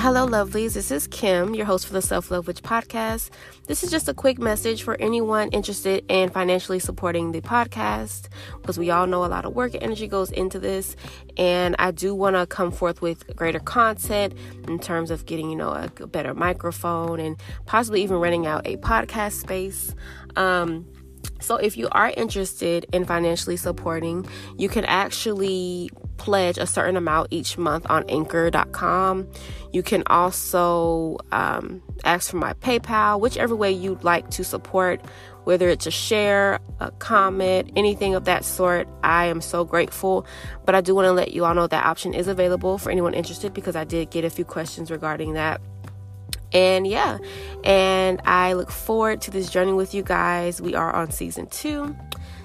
Hello, lovelies. This is Kim, your host for the Self Love Witch podcast. This is just a quick message for anyone interested in financially supporting the podcast because we all know a lot of work and energy goes into this. And I do want to come forth with greater content in terms of getting, you know, a, better microphone and possibly even renting out a podcast space. Um, so, if you are interested in financially supporting, you can actually pledge a certain amount each month on anchor.com. You can also um, ask for my PayPal, whichever way you'd like to support, whether it's a share, a comment, anything of that sort. I am so grateful. But I do want to let you all know that option is available for anyone interested because I did get a few questions regarding that. And yeah, and I look forward to this journey with you guys. We are on season two.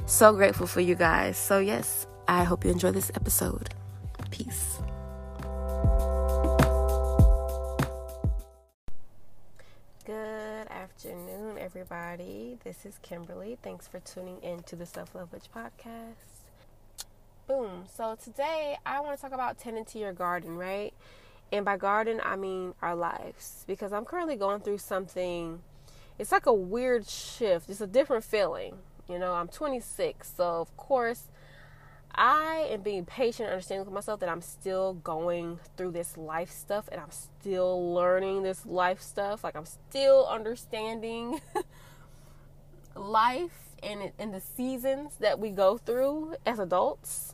So grateful for you guys. So, yes, I hope you enjoy this episode. Peace. Good afternoon, everybody. This is Kimberly. Thanks for tuning in to the Self Love Witch podcast. Boom. So, today I want to talk about tending to your garden, right? And by garden, I mean our lives. Because I'm currently going through something, it's like a weird shift, it's a different feeling. You know, I'm 26, so of course, I am being patient, understanding with myself that I'm still going through this life stuff and I'm still learning this life stuff. Like, I'm still understanding life and, and the seasons that we go through as adults.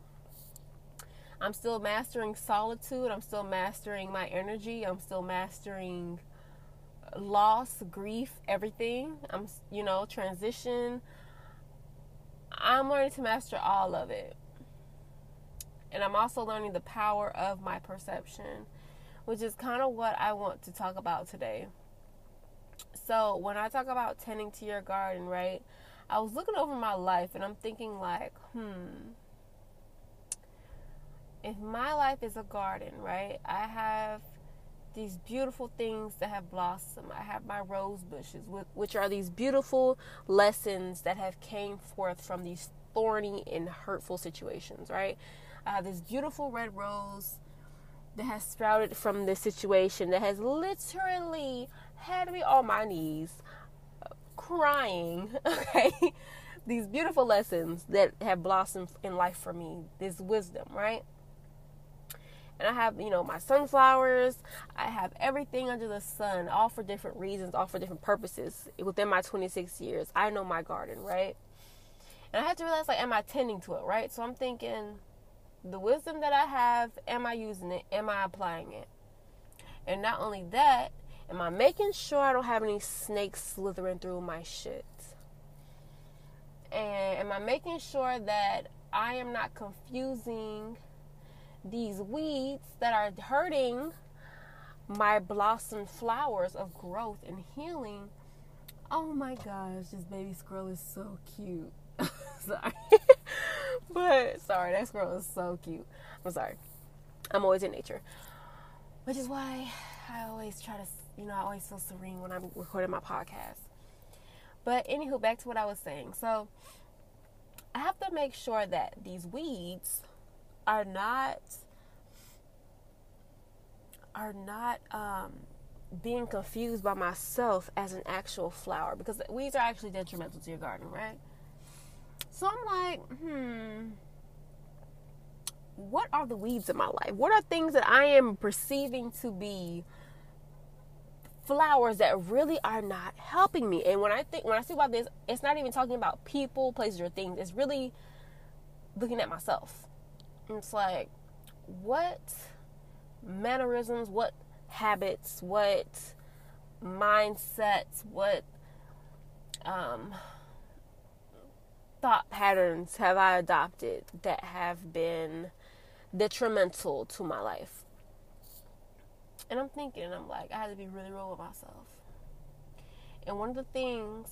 I'm still mastering solitude. I'm still mastering my energy. I'm still mastering loss, grief, everything. I'm, you know, transition. I'm learning to master all of it. And I'm also learning the power of my perception, which is kind of what I want to talk about today. So, when I talk about tending to your garden, right? I was looking over my life and I'm thinking, like, hmm, if my life is a garden, right? I have these beautiful things that have blossomed. I have my rose bushes, which are these beautiful lessons that have came forth from these thorny and hurtful situations, right? Have this beautiful red rose that has sprouted from this situation that has literally had me on my knees crying, okay? these beautiful lessons that have blossomed in life for me, this wisdom, right? and I have, you know, my sunflowers. I have everything under the sun, all for different reasons, all for different purposes. Within my 26 years, I know my garden, right? And I had to realize, like, am I tending to it, right? So I'm thinking, the wisdom that I have, am I using it? Am I applying it? And not only that, am I making sure I don't have any snakes slithering through my shit? And am I making sure that I am not confusing these weeds that are hurting my blossom flowers of growth and healing. Oh my gosh, this baby squirrel is so cute. sorry. but sorry, that squirrel is so cute. I'm sorry. I'm always in nature. Which is why I always try to, you know, I always feel serene when I'm recording my podcast. But anywho, back to what I was saying. So I have to make sure that these weeds are not are not um, being confused by myself as an actual flower because weeds are actually detrimental to your garden, right? So I'm like, hmm, what are the weeds in my life? What are things that I am perceiving to be flowers that really are not helping me? And when I think when I think about this, it's not even talking about people, places, or things. It's really looking at myself it's like, what mannerisms, what habits, what mindsets, what um, thought patterns have I adopted that have been detrimental to my life? And I'm thinking, I'm like, I had to be really real with myself. And one of the things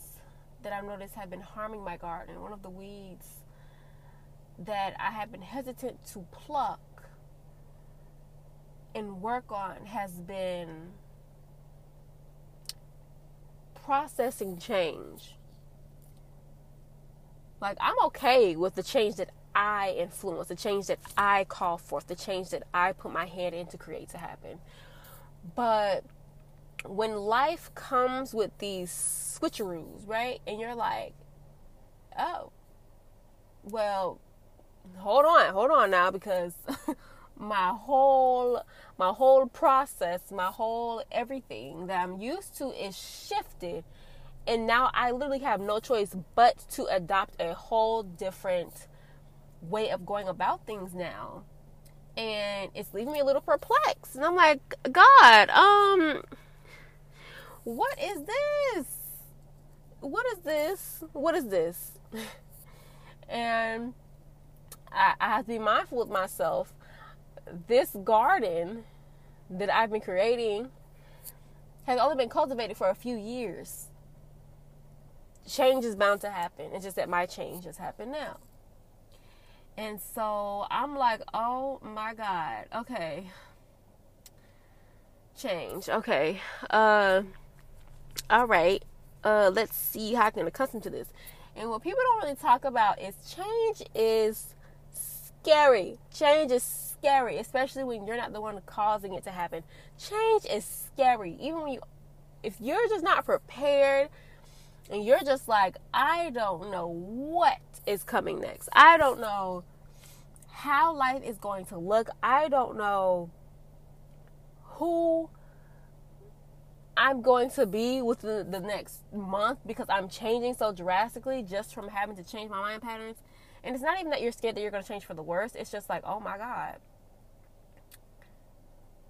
that I've noticed have been harming my garden, one of the weeds that I have been hesitant to pluck and work on has been processing change. Like, I'm okay with the change that I influence, the change that I call forth, the change that I put my hand in to create to happen. But when life comes with these switcheroos, right? And you're like, oh, well, hold on, hold on now, because my whole my whole process, my whole everything that I'm used to is shifted. And now I literally have no choice but to adopt a whole different way of going about things now. And it's leaving me a little perplexed. And I'm like, God, um, what is this? What is this? What is this? and I, I have to be mindful with myself. This garden that I've been creating has only been cultivated for a few years. Change is bound to happen. It's just that my change has happened now. And so I'm like, oh my God. Okay. Change. Okay. Uh all right. Uh let's see how I can accustom to this. And what people don't really talk about is change is scary. Change is scary, especially when you're not the one causing it to happen. Change is scary. Even when you if you're just not prepared and you're just like, I don't know what is coming next. I don't know how life is going to look. I don't know who I'm going to be within the next month because I'm changing so drastically just from having to change my mind patterns. And it's not even that you're scared that you're going to change for the worse. It's just like, oh my God.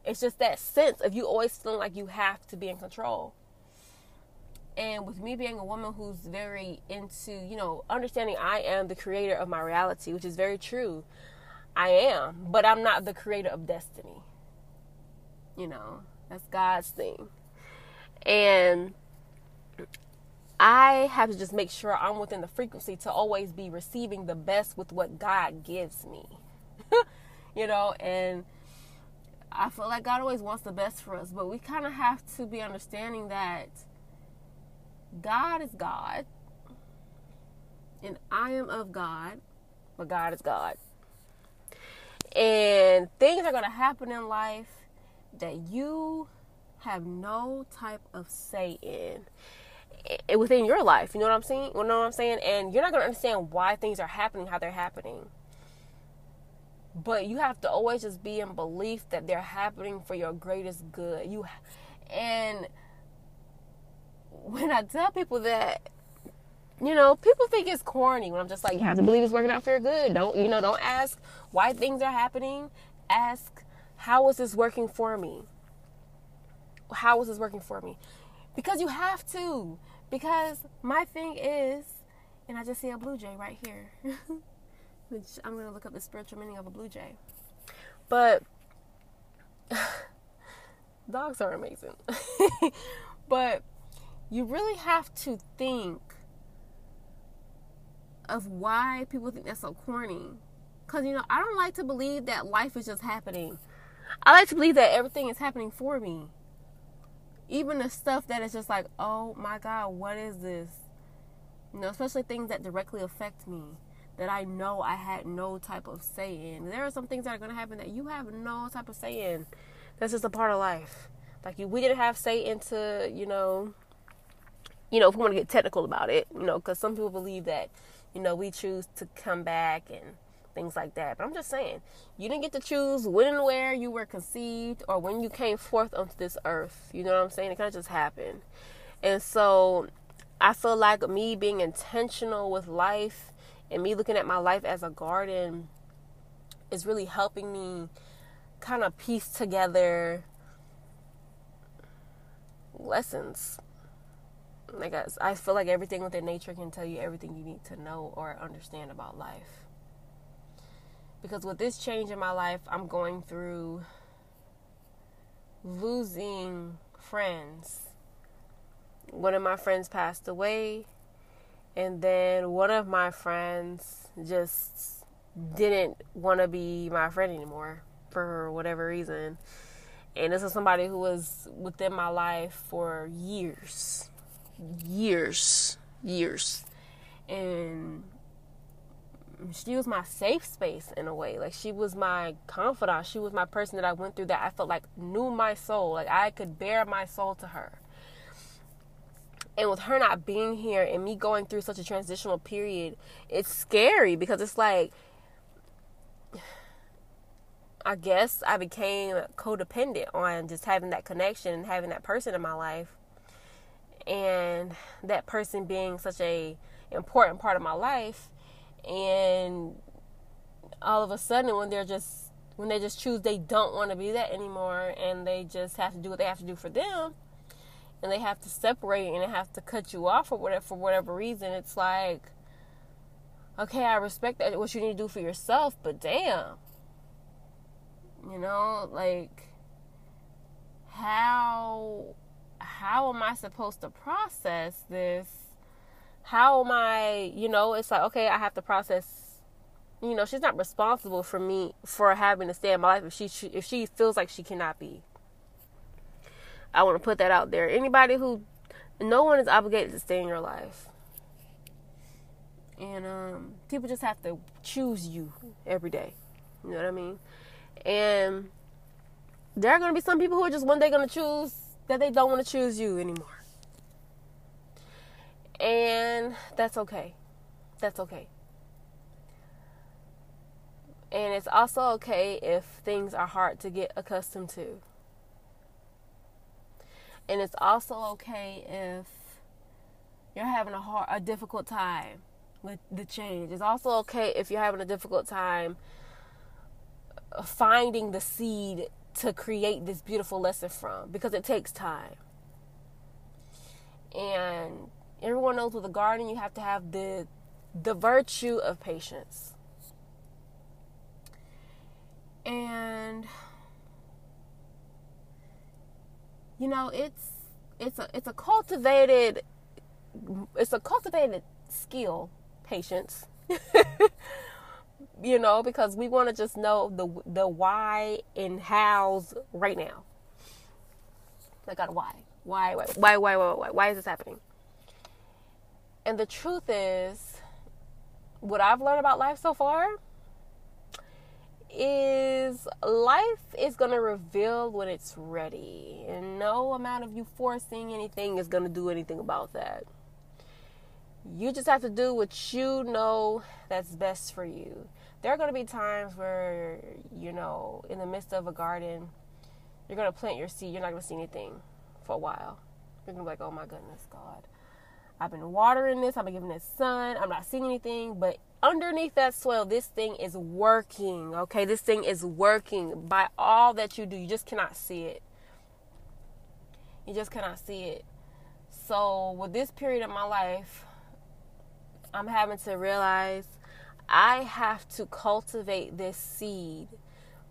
It's just that sense of you always feeling like you have to be in control. And with me being a woman who's very into, you know, understanding I am the creator of my reality, which is very true. I am, but I'm not the creator of destiny. You know, that's God's thing. And I have to just make sure I'm within the frequency to always be receiving the best with what God gives me. you know, and I feel like God always wants the best for us, but we kind of have to be understanding that God is God and I am of God, but God is God. And things are going to happen in life that you have no type of say in within your life. You know what I'm saying? You know what I'm saying? And you're not going to understand why things are happening how they're happening. But you have to always just be in belief that they're happening for your greatest good. You and when I tell people that you know, people think it's corny when I'm just like, you have to believe it's working out for your good. Don't, you know, don't ask why things are happening. Ask, how is this working for me? How is this working for me? Because you have to. Because my thing is, and I just see a blue jay right here. Which I'm going to look up the spiritual meaning of a blue jay. But dogs are amazing. but you really have to think of why people think that's so corny. Because, you know, I don't like to believe that life is just happening. I like to believe that everything is happening for me. Even the stuff that is just like, oh my God, what is this? You know, especially things that directly affect me that I know I had no type of say in. There are some things that are going to happen that you have no type of say in. That's just a part of life. Like we didn't have say into, you know, you know, if we want to get technical about it, you know, because some people believe that you know, we choose to come back and things like that. But I'm just saying, you didn't get to choose when and where you were conceived or when you came forth onto this earth. You know what I'm saying? It kind of just happened. And so I feel like me being intentional with life and me looking at my life as a garden is really helping me kind of piece together lessons like I, I feel like everything within nature can tell you everything you need to know or understand about life. Because with this change in my life, I'm going through losing friends. One of my friends passed away, and then one of my friends just didn't want to be my friend anymore for whatever reason. And this is somebody who was within my life for years years, years. And she was my safe space in a way. Like she was my confidant. She was my person that I went through that I felt like knew my soul. Like I could bear my soul to her. And with her not being here and me going through such a transitional period, it's scary because it's like I guess I became codependent on just having that connection and having that person in my life. And that person being such a important part of my life and all of a sudden when they're just when they just choose they don't want to be that anymore and they just have to do what they have to do for them and they have to separate and they have to cut you off for whatever for whatever reason it's like okay i respect that what you need to do for yourself but damn. You know like how how am i supposed to process this how am I, you know, it's like, okay, I have to process, you know, she's not responsible for me for having to stay in my life if she, if she feels like she cannot be. I want to put that out there. Anybody who, no one is obligated to stay in your life. And um, people just have to choose you every day. You know what I mean? And there are going to be some people who are just one day going to choose that they don't want to choose you anymore. And that's okay. That's okay. And it's also okay if things are hard to get accustomed to. And it's also okay if you're having a hard a difficult time with the change. It's also okay if you're having a difficult time finding the seed to create this beautiful lesson from because it takes time. And everyone knows with a garden you have to have the the virtue of patience. And you know, it's it's a it's a cultivated it's a cultivated skill, patience. you know, because we want to just know the the why and hows right now. I got a why. Why, why, why, why, why, why, why is this happening? And the truth is, what I've learned about life so far is life is going to reveal when it's ready. And no amount of you forcing anything is going to do anything about that. You just have to do what you know that's best for you. There are going to be times where, you know, in the midst of a garden, you're going to plant your seed. You're not going to see anything for a while. You're going to be like, oh my goodness, God. I've been watering this, I've been giving it sun, I'm not seeing anything, but underneath that soil, this thing is working. Okay, this thing is working by all that you do. You just cannot see it. You just cannot see it. So, with this period of my life, I'm having to realize I have to cultivate this seed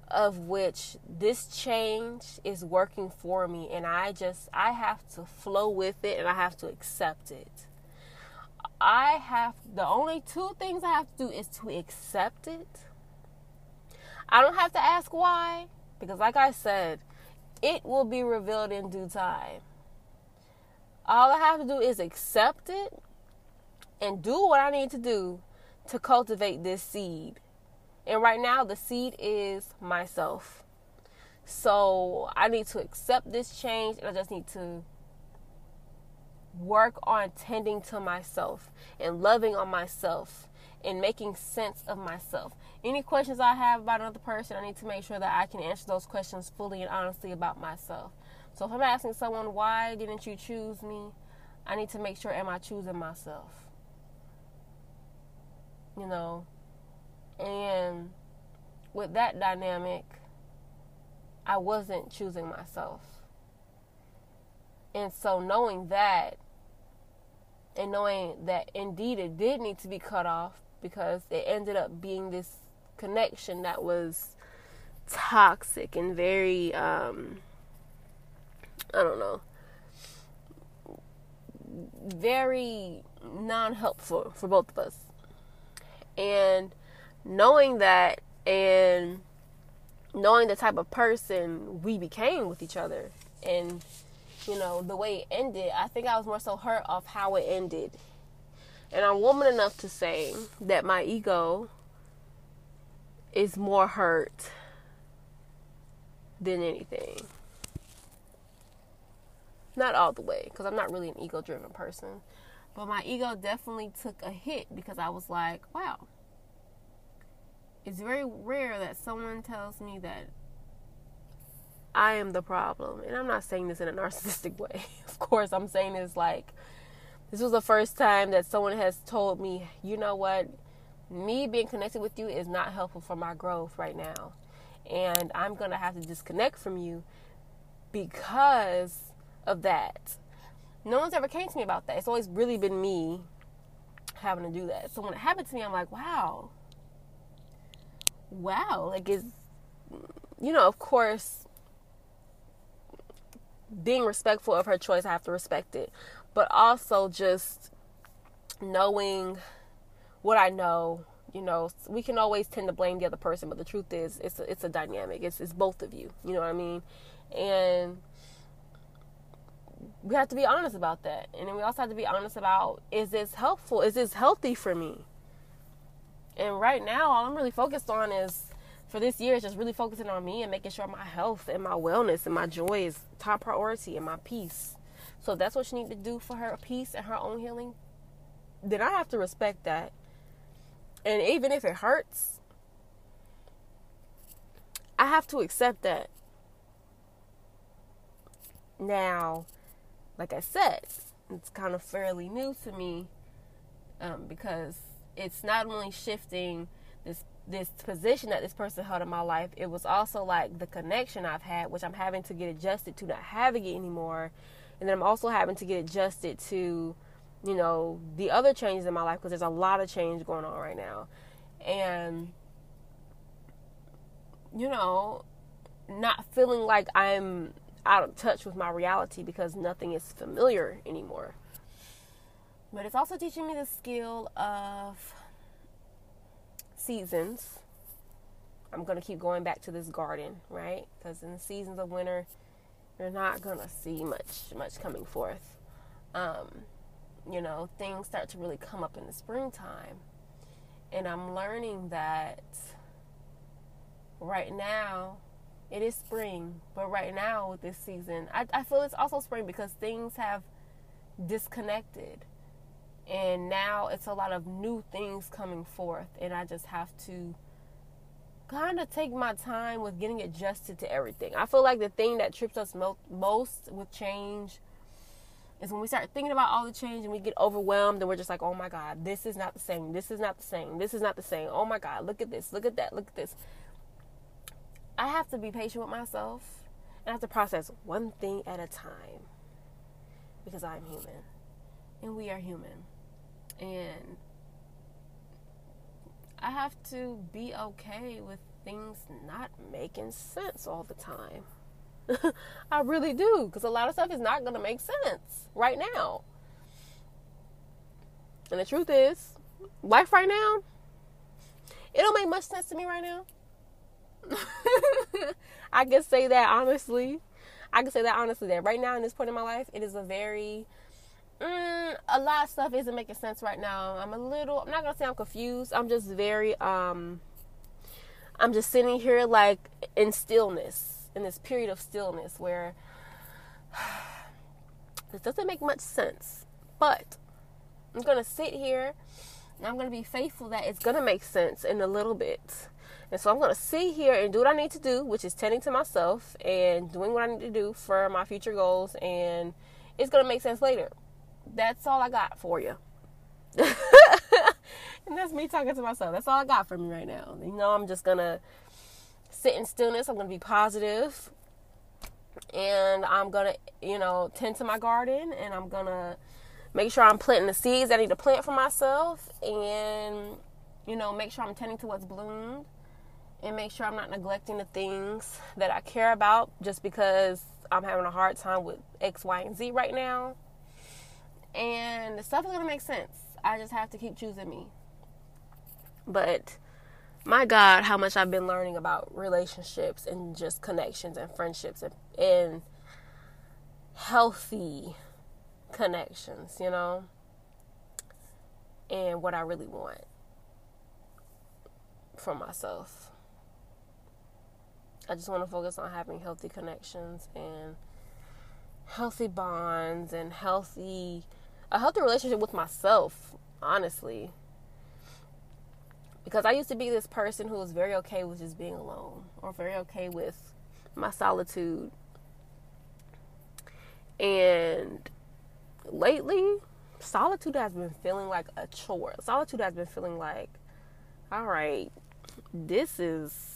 of which this change is working for me and I just I have to flow with it and I have to accept it. I have the only two things I have to do is to accept it. I don't have to ask why because like I said, it will be revealed in due time. All I have to do is accept it and do what I need to do to cultivate this seed and right now, the seed is myself. So I need to accept this change and I just need to work on tending to myself and loving on myself and making sense of myself. Any questions I have about another person, I need to make sure that I can answer those questions fully and honestly about myself. So if I'm asking someone, why didn't you choose me? I need to make sure, am I choosing myself? You know, and with that dynamic, I wasn't choosing myself. And so knowing that and knowing that indeed it did need to be cut off because it ended up being this connection that was toxic and very um I don't know very non-helpful for both of us. And knowing that and knowing the type of person we became with each other and you know the way it ended i think i was more so hurt of how it ended and i'm woman enough to say that my ego is more hurt than anything. Not all the way, because I'm not really an ego driven person. But my ego definitely took a hit because I was like, wow. It's very rare that someone tells me that I am the problem. And I'm not saying this in a narcissistic way. of course, I'm saying this like this was the first time that someone has told me, you know what? Me being connected with you is not helpful for my growth right now. And I'm going to have to disconnect from you because of that. No one's ever came to me about that. It's always really been me having to do that. So when it happened to me, I'm like, wow. Wow. Like, it's, you know, of course, being respectful of her choice, I have to respect it. But also just knowing what I know, you know, we can always tend to blame the other person, but the truth is, it's a, it's a dynamic. It's it's both of you. You know what I mean? And we have to be honest about that. And then we also have to be honest about is this helpful? Is this healthy for me? And right now, all I'm really focused on is for this year is just really focusing on me and making sure my health and my wellness and my joy is top priority and my peace. So if that's what she needs to do for her peace and her own healing, then I have to respect that. And even if it hurts, I have to accept that. Now, like I said, it's kind of fairly new to me um, because it's not only shifting this this position that this person held in my life, it was also like the connection I've had, which I'm having to get adjusted to not having it anymore, and then I'm also having to get adjusted to, you know, the other changes in my life because there's a lot of change going on right now, and you know, not feeling like I'm out of touch with my reality because nothing is familiar anymore. But it's also teaching me the skill of seasons. I'm going to keep going back to this garden, right? Because in the seasons of winter, you're not going to see much much coming forth. Um, you know, things start to really come up in the springtime. And I'm learning that right now it is spring, but right now with this season, I, I feel it's also spring because things have disconnected. And now it's a lot of new things coming forth, and I just have to kind of take my time with getting adjusted to everything. I feel like the thing that trips us mo- most with change is when we start thinking about all the change and we get overwhelmed and we're just like, oh my God, this is not the same. This is not the same. This is not the same. Oh my God, look at this. Look at that. Look at this. I have to be patient with myself and I have to process one thing at a time because I'm human and we are human. And I have to be okay with things not making sense all the time. I really do because a lot of stuff is not going to make sense right now. And the truth is, life right now, it don't make much sense to me right now. I can say that honestly. I can say that honestly that right now in this point in my life, it is a very mm, a lot of stuff isn't making sense right now. I'm a little I'm not gonna say I'm confused. I'm just very um I'm just sitting here like in stillness, in this period of stillness where this doesn't make much sense. But I'm gonna sit here and I'm gonna be faithful that it's gonna make sense in a little bit. And so I'm going to sit here and do what I need to do, which is tending to myself and doing what I need to do for my future goals. And it's going to make sense later. That's all I got for you. and that's me talking to myself. That's all I got for me right now. You know, I'm just going to sit in stillness. I'm going to be positive. And I'm going to, you know, tend to my garden. And I'm going to make sure I'm planting the seeds I need to plant for myself. And, you know, make sure I'm tending to what's bloomed and make sure I'm not neglecting the things that I care about just because I'm having a hard time with X, Y, and Z right now. And the stuff is going to make sense. I just have to keep choosing me. But my God, how much I've been learning about relationships and just connections and friendships and, and healthy connections, you know, and what I really want for myself I just want to focus on having healthy connections and healthy bonds and healthy a healthy relationship with myself, honestly. Because I used to be this person who was very okay with just being alone or very okay with my solitude. And lately, solitude has been feeling like a chore. Solitude has been feeling like, all right, this is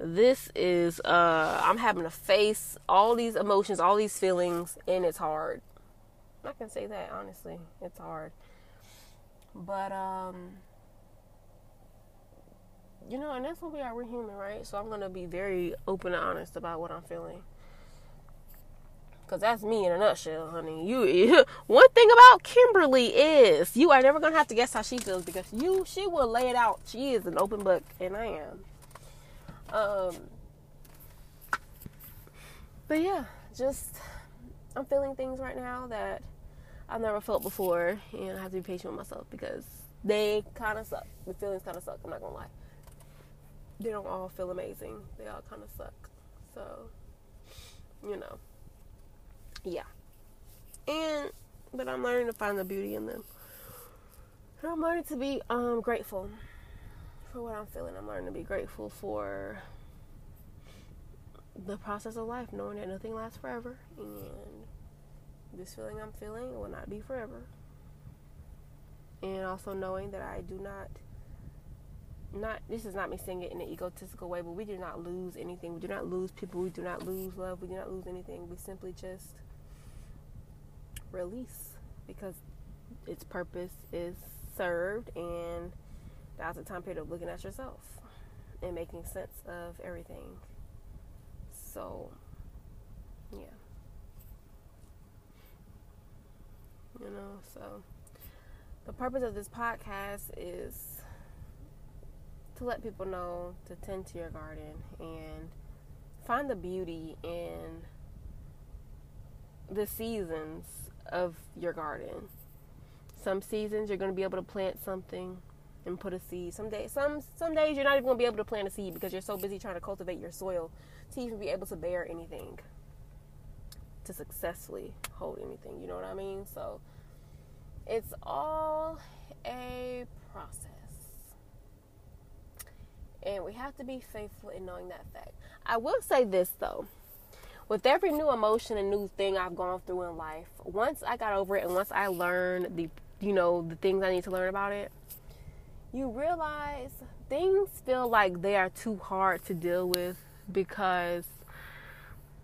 this is uh I'm having to face all these emotions, all these feelings, and it's hard. I can say that honestly. It's hard. But um you know, and that's what we are. We're human, right? So I'm gonna be very open and honest about what I'm feeling. Cause that's me in a nutshell, honey. You one thing about Kimberly is you are never gonna have to guess how she feels because you she will lay it out. She is an open book, and I am. Um. But yeah, just I'm feeling things right now that I've never felt before, and I have to be patient with myself because they kind of suck. The feelings kind of suck. I'm not gonna lie. They don't all feel amazing. They all kind of suck. So, you know, yeah. And but I'm learning to find the beauty in them. And I'm learning to be um grateful for what I'm feeling. I'm learning to be grateful for the process of life, knowing that nothing lasts forever and this feeling I'm feeling will not be forever. And also knowing that I do not not this is not me saying it in an egotistical way, but we do not lose anything. We do not lose people. We do not lose love. We do not lose anything. We simply just release because its purpose is served and that's the time period of looking at yourself and making sense of everything. So yeah. You know, so the purpose of this podcast is to let people know to tend to your garden and find the beauty in the seasons of your garden. Some seasons you're going to be able to plant something and put a seed. Some days, some some days you're not even to be able to plant a seed because you're so busy trying to cultivate your soil to even be able to bear anything to successfully hold anything. You know what I mean? So it's all a process. And we have to be faithful in knowing that fact. I will say this though. With every new emotion and new thing I've gone through in life, once I got over it and once I learned the you know, the things I need to learn about it, you realize things feel like they are too hard to deal with because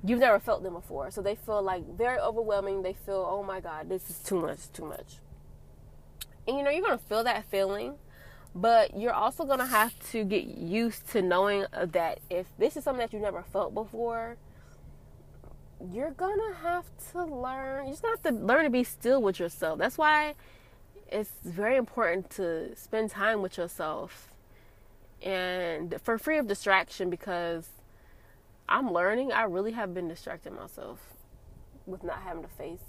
you've never felt them before. So they feel like very overwhelming. They feel, oh my God, this is too much, too much. And you know, you're going to feel that feeling, but you're also going to have to get used to knowing that if this is something that you never felt before, you're to have to learn, you're just have to learn to be still with yourself. That's why it's very important to spend time with yourself and for free of distraction because I'm learning I really have been distracting myself with not having to face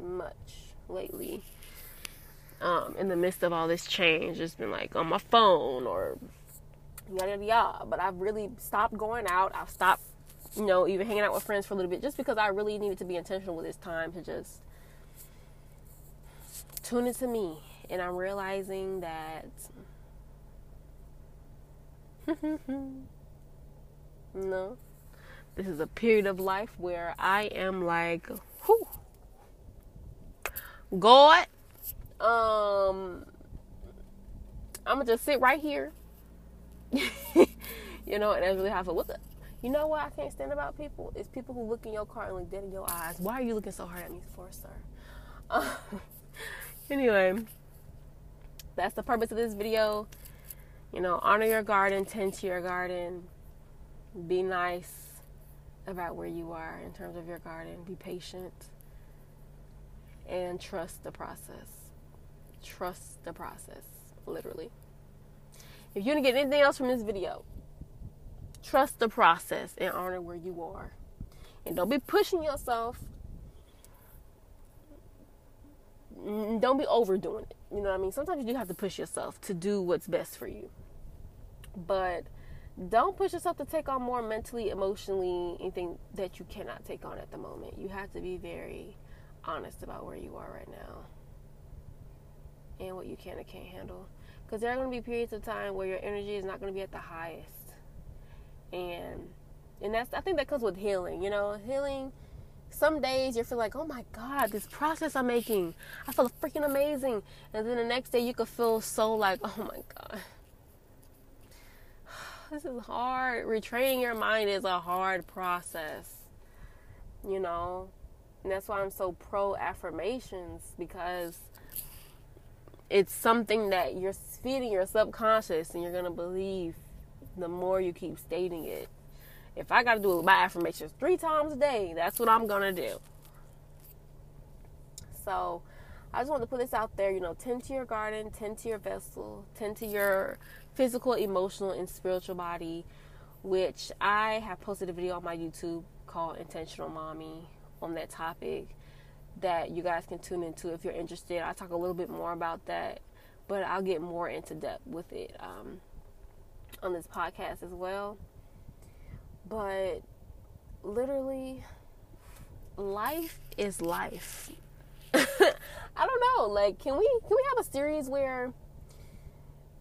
much lately um, in the midst of all this change. It's been like on my phone or yada yada yada. But I've really stopped going out. I've stopped, you know, even hanging out with friends for a little bit just because I really needed to be intentional with this time to just tune into me. And I'm realizing that. no. This is a period of life where I am like, whew, God, um, I'm gonna just sit right here. you know, and that's really I feel. What the? You know what I can't stand about people? It's people who look in your car and look dead in your eyes. Why are you looking so hard at me for, sir? Anyway, that's the purpose of this video. You know, honor your garden, tend to your garden, be nice about where you are in terms of your garden, be patient, and trust the process trust the process, literally. If you didn't get anything else from this video, trust the process and honor where you are. And don't be pushing yourself. Don't be overdoing it. You know what I mean? Sometimes you do have to push yourself to do what's best for you. But don't push yourself to take on more mentally, emotionally, anything that you cannot take on at the moment. You have to be very honest about where you are right now and what you can and can't handle. Because there are going to be periods of time where your energy is not going to be at the highest, and and that's I think that comes with healing. You know, healing. Some days you feel like, oh my God, this process I'm making, I feel freaking amazing, and then the next day you could feel so like, oh my God, this is hard. Retraining your mind is a hard process. You know, and that's why I'm so pro affirmations because it's something that you're feeding your subconscious and you're going to believe the more you keep stating it. If I got to do my affirmations three times a day, that's what I'm going to do. So I just want to put this out there, you know, tend to your garden, tend to your vessel, tend to your physical, emotional, and spiritual body, which I have posted a video on my YouTube called Intentional Mommy on that topic that you guys can tune into if you're interested. I talk a little bit more about that, but I'll get more into depth with it um, on this podcast as well. But literally, life is life. I don't know. Like, can we can we have a series where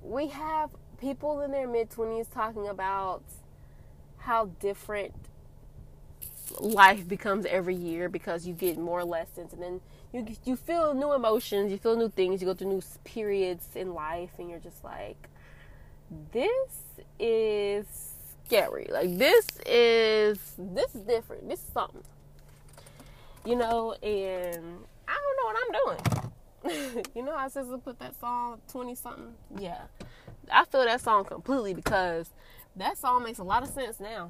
we have people in their mid twenties talking about how different life becomes every year because you get more lessons and then you you feel new emotions, you feel new things, you go through new periods in life and you're just like this is scary. Like this is this is different. This is something. You know, and I don't know what I'm doing. you know how SZA put that song 20 something? Yeah. I feel that song completely because that song makes a lot of sense now.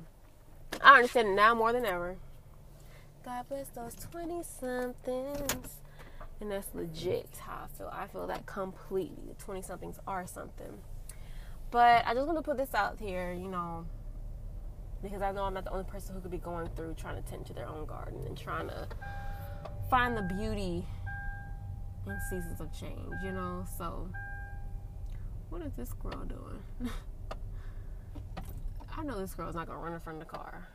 I understand it now more than ever. God bless those 20 somethings. And that's legit how I feel. I feel that completely. The 20 somethings are something. But I just want to put this out here, you know, because I know I'm not the only person who could be going through trying to tend to their own garden and trying to find the beauty in seasons of change, you know? So, what is this girl doing? I know this girl's not gonna run in front of the car.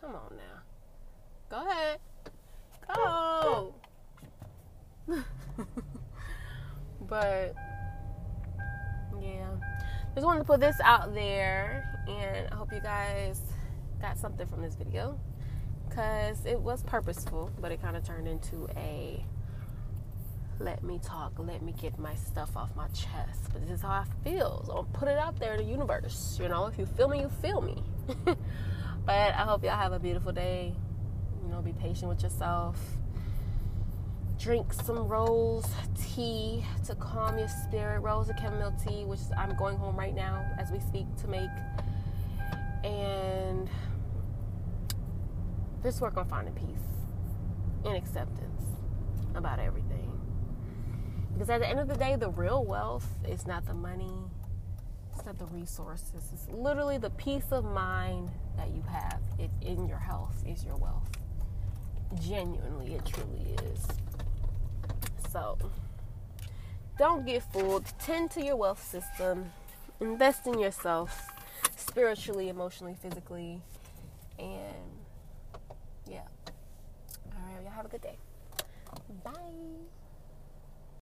Come on now. Go ahead. Go. but yeah. Just wanted to put this out there and I hope you guys got something from this video. Cause it was purposeful, but it kind of turned into a let me talk, let me get my stuff off my chest. But this is how I feel. So I'll put it out there in the universe. You know, if you feel me, you feel me. but I hope y'all have a beautiful day. You know, be patient with yourself. Drink some rose tea to calm your spirit. Rose and chamomile tea, which I'm going home right now as we speak to make. And just work on finding peace and acceptance about everything. Because at the end of the day, the real wealth is not the money, it's not the resources. It's literally the peace of mind that you have it, in your health is your wealth. Genuinely, it truly is. So, don't get fooled. Tend to your wealth system. Invest in yourself spiritually, emotionally, physically. And yeah. All right, y'all have a good day. Bye.